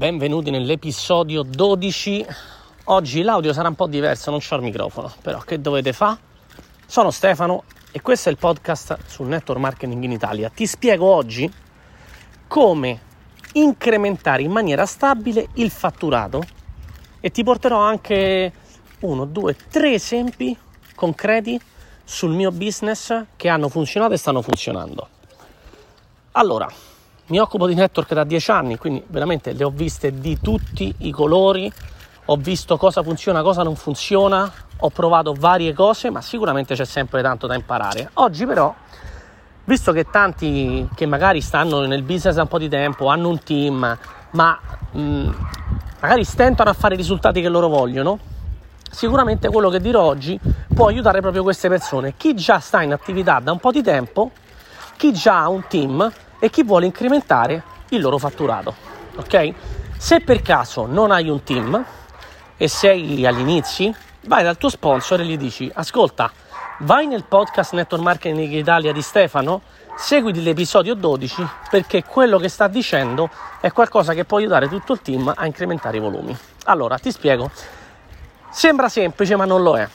benvenuti nell'episodio 12. Oggi l'audio sarà un po' diverso, non c'ho il microfono, però che dovete fare? Sono Stefano e questo è il podcast sul network marketing in Italia. Ti spiego oggi come incrementare in maniera stabile il fatturato e ti porterò anche uno, due, tre esempi concreti sul mio business che hanno funzionato e stanno funzionando. Allora, mi occupo di network da dieci anni, quindi veramente le ho viste di tutti i colori, ho visto cosa funziona, cosa non funziona, ho provato varie cose, ma sicuramente c'è sempre tanto da imparare. Oggi però, visto che tanti che magari stanno nel business da un po' di tempo, hanno un team, ma mh, mm, magari stentano a fare i risultati che loro vogliono, sicuramente quello che dirò oggi può aiutare proprio queste persone. Chi già sta in attività da un po' di tempo, chi già ha un team e chi vuole incrementare il loro fatturato. Ok? Se per caso non hai un team e sei agli inizi, vai dal tuo sponsor e gli dici: Ascolta, vai nel podcast Network Marketing Italia di Stefano, seguiti l'episodio 12 perché quello che sta dicendo è qualcosa che può aiutare tutto il team a incrementare i volumi. Allora, ti spiego. Sembra semplice, ma non lo è.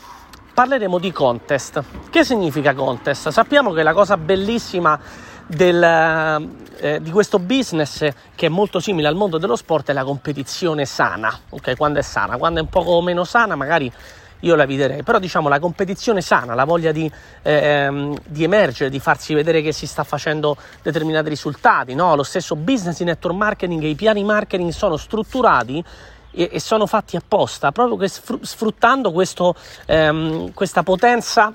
Parleremo di contest. Che significa contest? Sappiamo che la cosa bellissima del, eh, di questo business che è molto simile al mondo dello sport è la competizione sana, ok? Quando è sana, quando è un po' meno sana magari io la eviterei, però diciamo la competizione sana, la voglia di, ehm, di, emergere, di farsi vedere che si sta facendo determinati risultati, no? lo stesso business di network marketing e i piani marketing sono strutturati e, e sono fatti apposta, proprio sfruttando questo, ehm, questa potenza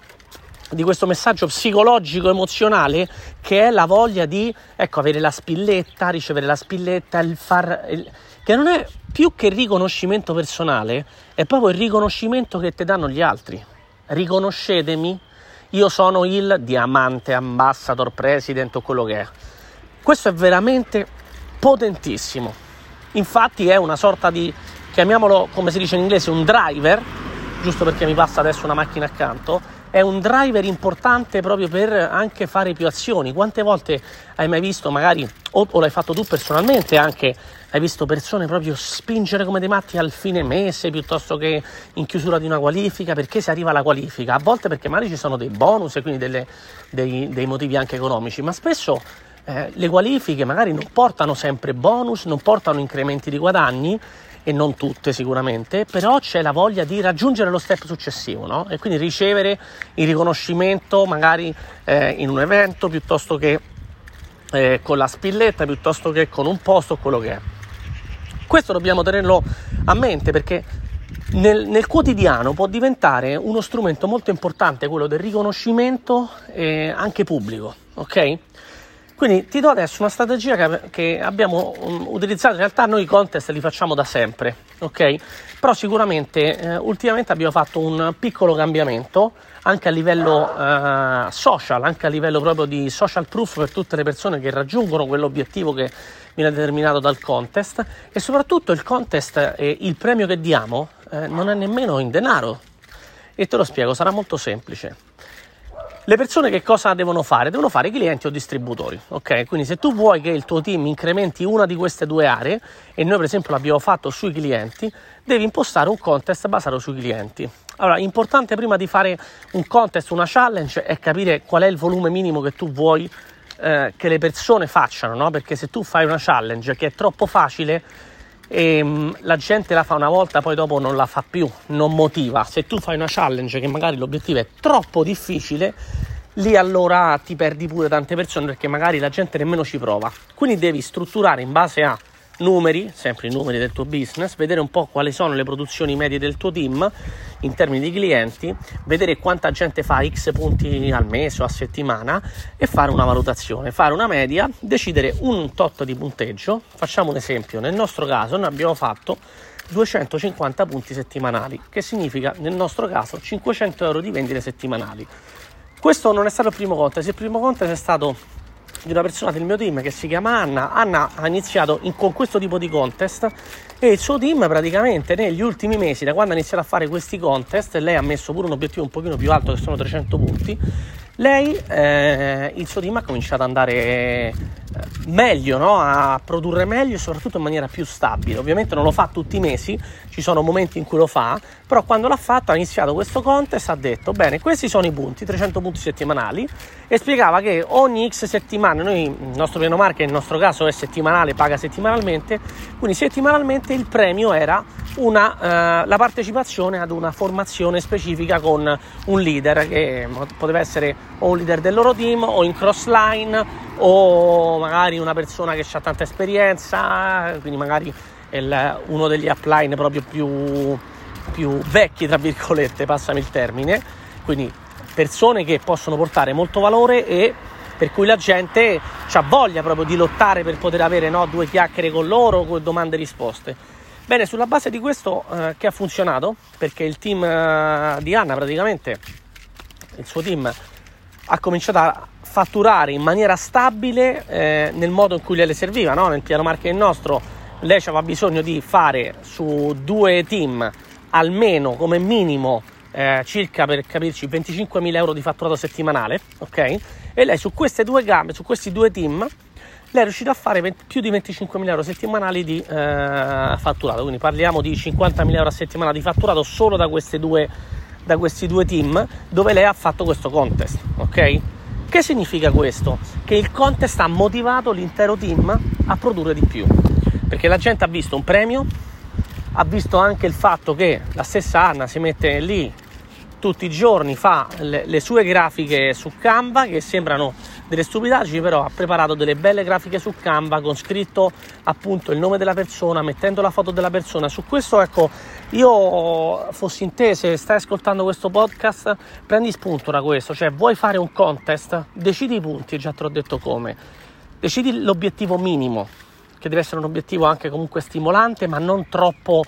di questo messaggio psicologico emozionale che è la voglia di ecco, avere la spilletta, ricevere la spilletta, il far, il, che non è più che riconoscimento personale, è proprio il riconoscimento che ti danno gli altri. Riconoscetemi, io sono il diamante ambassador president o quello che è. Questo è veramente potentissimo. Infatti è una sorta di, chiamiamolo come si dice in inglese, un driver, giusto perché mi passa adesso una macchina accanto, è un driver importante proprio per anche fare più azioni. Quante volte hai mai visto, magari, o, o, l'hai fatto tu personalmente anche, hai visto persone proprio spingere come dei matti al fine mese piuttosto che in chiusura di una qualifica, perché si arriva alla qualifica? A volte perché magari ci sono dei bonus e quindi delle, dei, dei motivi anche economici, ma spesso eh, le qualifiche magari non portano sempre bonus, non portano incrementi di guadagni e non tutte sicuramente, però c'è la voglia di raggiungere lo step successivo no? e quindi ricevere il riconoscimento magari eh, in un evento piuttosto che eh, con la spilletta, piuttosto che con un posto o quello che è. Questo dobbiamo tenerlo a mente perché nel, nel, quotidiano può diventare uno strumento molto importante quello del riconoscimento eh, anche pubblico, ok? Quindi ti do adesso una strategia che, che abbiamo um, utilizzato, in realtà noi i contest li facciamo da sempre, ok? Però sicuramente eh, ultimamente abbiamo fatto un piccolo cambiamento anche a livello eh, social, anche a livello proprio di social proof per tutte le persone che raggiungono quell'obiettivo che viene determinato dal contest e soprattutto il contest e il premio che diamo eh, non è nemmeno in denaro. E te lo spiego, sarà molto semplice le persone che cosa devono fare? Devono fare clienti o distributori, ok? Quindi se tu vuoi che il tuo team incrementi una di queste due aree, e noi per esempio l'abbiamo fatto sui clienti, devi impostare un contest basato sui clienti. Allora, importante prima di fare un contest, una challenge, è capire qual è il volume minimo che tu vuoi eh, che le persone facciano, no? Perché se tu fai una challenge che è troppo facile, e ehm, la gente la fa una volta, poi dopo non la fa più, non motiva. Se tu fai una challenge che magari l'obiettivo è troppo difficile, lì allora ti perdi pure tante persone perché magari la gente nemmeno ci prova. Quindi devi strutturare in base a numeri, sempre i numeri del tuo business, vedere un po' quali sono le produzioni medie del tuo team in termini di clienti, vedere quanta gente fa X punti al mese o a settimana e fare una valutazione, fare una media, decidere un tot di punteggio. Facciamo un esempio, nel nostro caso noi abbiamo fatto 250 punti settimanali, che significa nel nostro caso 500 euro di vendite settimanali. Questo non è stato il primo contest, il primo contest è stato di una persona del mio team che si chiama Anna. Anna ha iniziato in, con questo tipo di contest e il suo team praticamente negli ultimi mesi, da quando ha iniziato a fare questi contest, lei ha messo pure un obiettivo un pochino più alto che sono 300 punti, lei, eh, il suo team ha cominciato ad andare meglio, no? a produrre meglio e soprattutto in maniera più stabile. Ovviamente non lo fa tutti i mesi, ci sono momenti in cui lo fa, però quando l'ha fatto ha iniziato questo contest, ha detto bene, questi sono i punti, 300 punti settimanali e spiegava che ogni X settimane, noi il nostro piano market nel nostro caso è settimanale, paga settimanalmente, quindi settimanalmente il premio era una, eh, la partecipazione ad una formazione specifica con un leader che poteva essere o un leader del loro team o in cross line o magari una persona che ha tanta esperienza, quindi magari il, uno degli upline proprio più, più vecchi, tra virgolette, passami il termine, quindi persone che possono portare molto valore e per cui la gente ha voglia proprio di lottare per poter avere no, due chiacchiere con loro, con domande e risposte. Bene, sulla base di questo eh, che ha funzionato, perché il team eh, di Anna praticamente, il suo team, ha cominciato a fatturare in maniera stabile eh, nel modo in cui le serviva, no? nel piano marketing nostro lei aveva bisogno di fare su due team almeno come minimo eh, circa per capirci 25.000 euro di fatturato settimanale, ok? E lei su queste due gambe, su questi due team, lei è riuscita a fare 20, più di 25.000 euro settimanali di eh, fatturato, quindi parliamo di 50.000 euro a settimana di fatturato solo da, due, da questi due team dove lei ha fatto questo contest, ok? Che significa questo? Che il contest ha motivato l'intero team a produrre di più, perché la gente ha visto un premio, ha visto anche il fatto che la stessa Anna si mette lì tutti i giorni, fa le, le sue grafiche su Canva che sembrano delle stupidaggini, però ha preparato delle belle grafiche su Canva con scritto appunto il nome della persona, mettendo la foto della persona. Su questo, ecco, io fossi in te, stai ascoltando questo podcast, prendi spunto da questo, cioè vuoi fare un contest, decidi i punti, già te l'ho detto come, decidi l'obiettivo minimo, che deve essere un obiettivo anche comunque stimolante, ma non troppo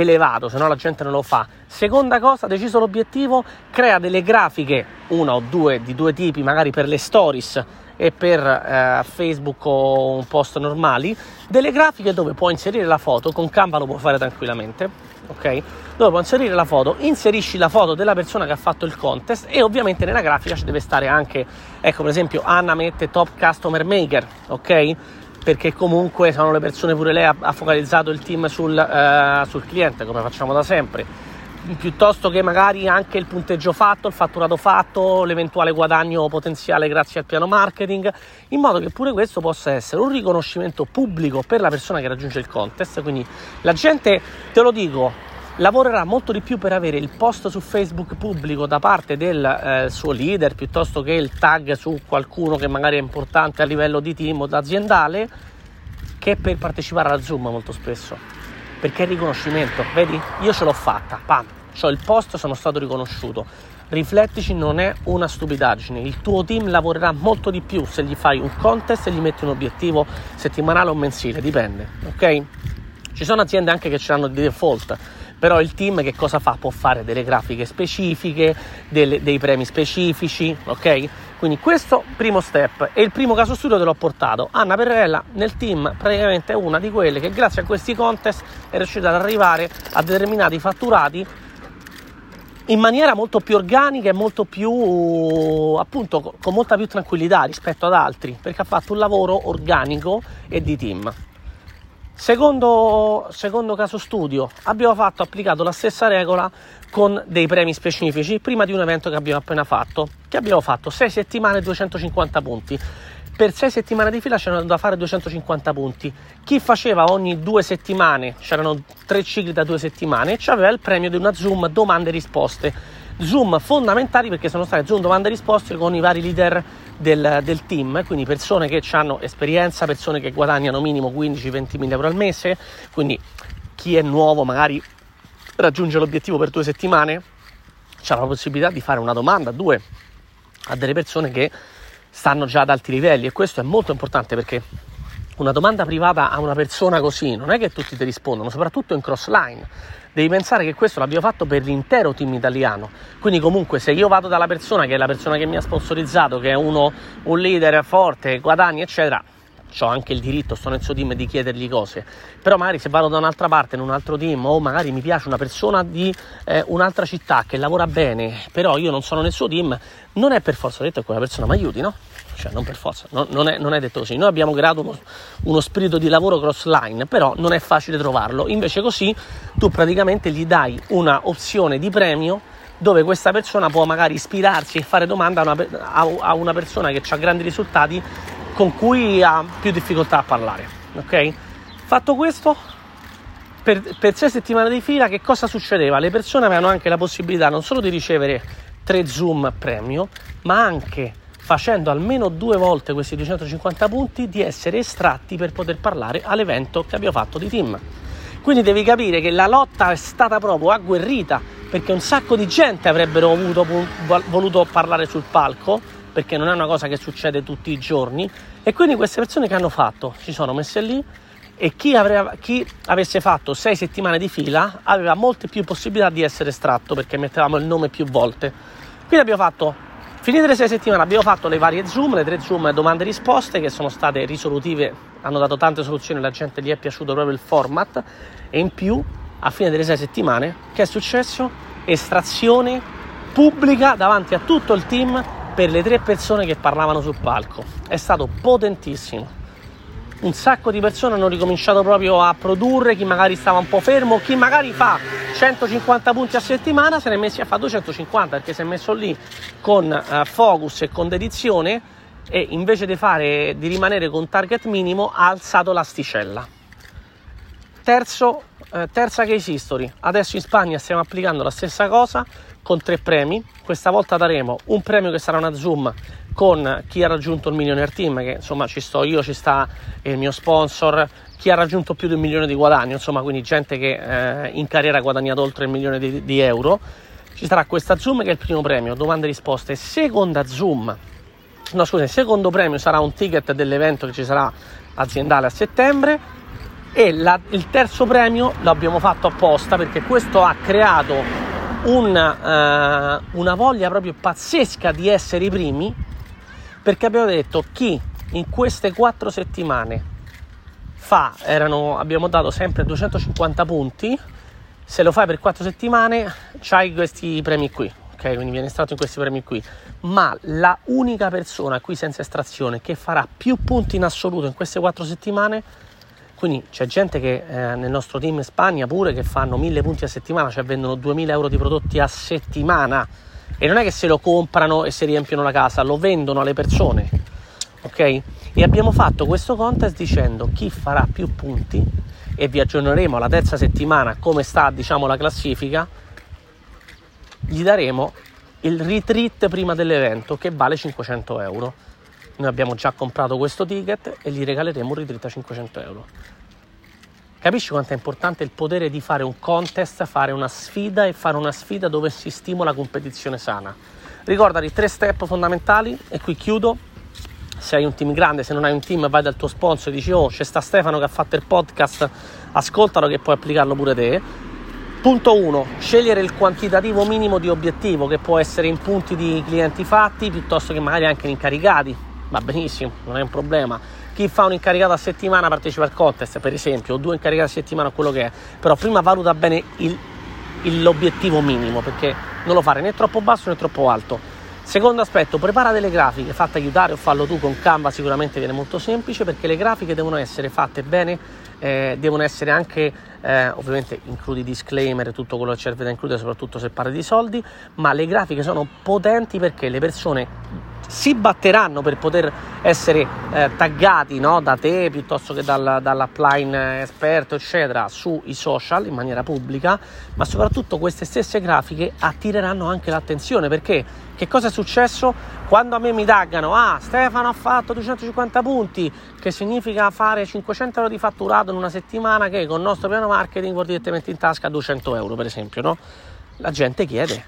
elevato, se no la gente non lo fa. Seconda cosa, deciso l'obiettivo, crea delle grafiche, una o due di due tipi, magari per le stories e per eh, Facebook o un post normali, delle grafiche dove puoi inserire la foto, con Canva lo puoi fare tranquillamente, ok? Dove puoi inserire la foto, inserisci la foto della persona che ha fatto il contest e ovviamente nella grafica ci deve stare anche, ecco per esempio Anna mette top customer maker, ok? Perché comunque sono le persone pure lei ha, ha focalizzato il team sul, eh, sul cliente come facciamo da sempre piuttosto che magari anche il punteggio fatto, il fatturato fatto, l'eventuale guadagno potenziale grazie al piano marketing, in modo che pure questo possa essere un riconoscimento pubblico per la persona che raggiunge il contest. Quindi la gente, te lo dico, lavorerà molto di più per avere il post su Facebook pubblico da parte del eh, suo leader piuttosto che il tag su qualcuno che magari è importante a livello di team o aziendale che per partecipare alla Zoom molto spesso. Perché è riconoscimento. Vedi? Io ce l'ho fatta. Pam. Ho il post sono stato riconosciuto. Riflettici non è una stupidaggine. Il tuo team lavorerà molto di più se gli fai un contest e gli metti un obiettivo settimanale o mensile dipende ok? Ci sono aziende anche che ce l'hanno di default però il team che cosa fa? Può fare delle grafiche specifiche, delle, dei premi specifici, ok? Quindi questo primo step e il primo caso studio te l'ho portato. Anna Perrella nel team praticamente è una di quelle che grazie a questi contest è riuscita ad arrivare a determinati fatturati in maniera molto più organica e molto più appunto con molta più tranquillità rispetto ad altri perché ha fatto un lavoro organico e di team. Secondo, secondo, caso studio, abbiamo fatto, applicato la stessa regola con dei premi specifici prima di un evento che abbiamo appena fatto, che abbiamo fatto 6 settimane e 250 punti. Per 6 settimane di fila c'erano da fare 250 punti. Chi faceva ogni due settimane, c'erano tre cicli da due settimane, aveva il premio di una Zoom domande e risposte. Zoom fondamentali perché sono state Zoom domande e risposte con i vari leader del, del, team, quindi persone che hanno esperienza, persone che guadagnano minimo 15-20 mila euro al mese, quindi chi è nuovo magari raggiunge l'obiettivo per due settimane, c'è la possibilità di fare una domanda, due, a delle persone che stanno già ad alti livelli e questo è molto importante perché una domanda privata a una persona così non è che tutti ti rispondono, soprattutto in cross line devi pensare che questo l'abbiamo fatto per l'intero team italiano. Quindi, comunque, se io vado dalla persona che è la persona che mi ha sponsorizzato, che è uno, un leader forte, guadagni, eccetera, ho anche il diritto, sto nel suo team, di chiedergli cose. Però magari se vado da un'altra parte, in un altro team, o magari mi piace una persona di eh, un'altra città che lavora bene, però io non sono nel suo team, non è per forza detto che quella persona mi aiuti, no? cioè non per forza, no, non, è, non, è, detto così. Noi abbiamo creato uno, uno, spirito di lavoro cross line, però non è facile trovarlo. Invece così tu praticamente gli dai una opzione di premio dove questa persona può magari ispirarsi e fare domanda a una, a, a una persona che ha grandi risultati con cui ha più difficoltà a parlare. Ok? Fatto questo, per, per sei settimane di fila che cosa succedeva? Le persone avevano anche la possibilità non solo di ricevere tre Zoom premio, ma anche facendo almeno due volte questi 250 punti di essere estratti per poter parlare all'evento che abbiamo fatto di team. Quindi devi capire che la lotta è stata proprio agguerrita perché un sacco di gente avrebbero avuto, voluto parlare sul palco perché non è una cosa che succede tutti i giorni e quindi queste persone che hanno fatto si sono messe lì e chi, avrebbe, chi, avesse fatto sei settimane di fila aveva molte più possibilità di essere estratto perché mettevamo il nome più volte. Quindi abbiamo fatto, finite le sei settimane, abbiamo fatto le varie Zoom, le tre Zoom domande e risposte che sono state risolutive, hanno dato tante soluzioni, la gente gli è piaciuto proprio il format e in più a fine delle sei settimane che è successo? Estrazione pubblica davanti a tutto il team per le tre persone che parlavano sul palco. È stato potentissimo un sacco di persone hanno ricominciato proprio a produrre, chi magari stava un po' fermo, chi magari fa 150 punti a settimana se ne è messi a fare 250 perché si è messo lì con uh, focus e con dedizione e invece di, fare, di rimanere con target minimo ha alzato l'asticella. Terzo, eh, terza case history, adesso in Spagna stiamo applicando la stessa cosa con tre premi, questa volta daremo un premio che sarà una Zoom con chi ha raggiunto il Millionaire Team, che insomma ci sto io, ci sta il mio sponsor, chi ha raggiunto più di un milione di guadagno, insomma quindi gente che eh, in carriera ha guadagnato oltre il milione di, di, euro. Ci sarà questa Zoom che è il primo premio, domande e risposte. Seconda Zoom, no scusa, secondo premio sarà un ticket dell'evento che ci sarà aziendale a settembre e la, il terzo premio l'abbiamo fatto apposta perché questo ha creato una, uh, una voglia proprio pazzesca di essere i primi perché abbiamo detto chi in queste quattro settimane fa, erano, abbiamo dato sempre 250 punti, se lo fai per quattro settimane c'hai questi premi qui, ok? Quindi viene estratto in questi premi qui, ma la unica persona qui senza estrazione che farà più punti in assoluto in queste quattro settimane quindi c'è gente che eh, nel nostro team in Spagna pure che fanno 1000 punti a settimana, cioè vendono 2000 euro di prodotti a settimana e non è che se lo comprano e si riempiono la casa, lo vendono alle persone. Ok? E abbiamo fatto questo contest dicendo chi farà più punti e vi aggiorneremo alla terza settimana come sta, diciamo, la classifica. Gli daremo il retreat prima dell'evento che vale 500 euro. Noi abbiamo già comprato questo ticket e gli regaleremo un retreat a 500 euro. Capisci quanto è importante il potere di fare un contest, fare una sfida e fare una sfida dove si stimola competizione sana. Ricordati tre step fondamentali e qui chiudo. Se hai un team grande, se non hai un team, vai dal tuo sponsor e dici: Oh, c'è sta Stefano che ha fatto il podcast, ascoltalo che puoi applicarlo pure te. Punto 1. Scegliere il quantitativo minimo di obiettivo che può essere in punti di clienti fatti piuttosto che magari anche in incaricati. Va benissimo, non è un problema chi fa un incaricato a settimana partecipa al contest, per esempio, o due incaricati a settimana, quello che è, però prima valuta bene il, il, l'obiettivo minimo, perché non lo fare né troppo basso né troppo alto. Secondo aspetto, prepara delle grafiche, fatte aiutare o fallo tu con Canva, sicuramente viene molto semplice perché le grafiche devono essere fatte bene, eh, devono essere anche, eh, ovviamente includi disclaimer, tutto quello che serve da includere, soprattutto se parli di soldi, ma le grafiche sono potenti perché le persone si batteranno per poter essere eh, taggati no, da te piuttosto che dal, dall'upline esperto, eccetera, sui social in maniera pubblica, ma soprattutto queste stesse grafiche attireranno anche l'attenzione perché che cosa è successo? Quando a me mi taggano, ah Stefano ha fatto 250 punti, che significa fare 500 euro di fatturato in una settimana che con il nostro piano marketing vuol direttamente in tasca 200 euro per esempio, no? La gente chiede,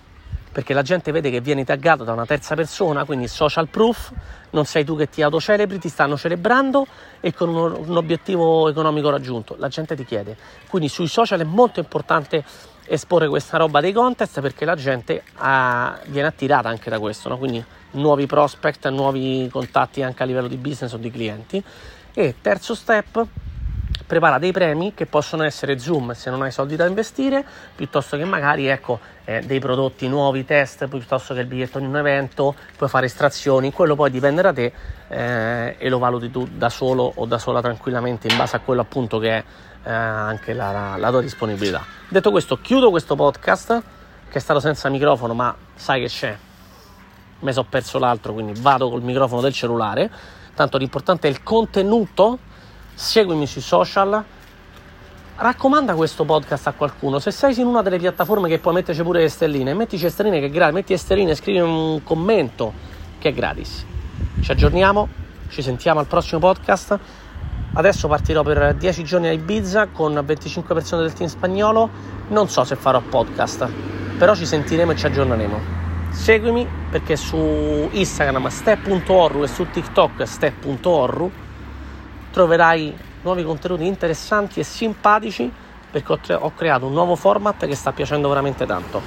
perché la gente vede che vieni taggato da una terza persona, quindi social proof, non sei tu che ti autocelebri, ti stanno celebrando e con un, un obiettivo economico raggiunto. La gente ti chiede. Quindi sui social è molto importante esporre questa roba dei contest perché la gente ha, viene attirata anche da questo, no? quindi nuovi prospect, nuovi contatti anche a livello di business o di clienti. E terzo step, prepara dei premi che possono essere Zoom se non hai soldi da investire, piuttosto che magari ecco, eh, dei prodotti nuovi, test, piuttosto che il biglietto di un evento, puoi fare estrazioni, quello poi dipende da te eh, e lo valuti tu da solo o da sola tranquillamente in base a quello appunto che è eh, anche la, la, la tua disponibilità. Detto questo, chiudo questo podcast che è stato senza microfono, ma sai che c'è, mi sono perso l'altro, quindi vado col microfono del cellulare. Tanto l'importante è il contenuto seguimi sui social, raccomanda questo podcast a qualcuno. Se sei in una delle piattaforme che puoi metterci pure le stelline, mettici le stelline che è gratis, metti le stelline, scrivi un commento che è gratis. Ci aggiorniamo, ci sentiamo al prossimo podcast. Adesso partirò per 10 giorni a Ibiza con 25 persone del team spagnolo. Non so se farò podcast, però ci sentiremo e ci aggiorneremo. Seguimi perché su Instagram step.orru e su TikTok step.orru troverai nuovi contenuti interessanti e simpatici perché ho, creato un nuovo format che sta piacendo veramente tanto.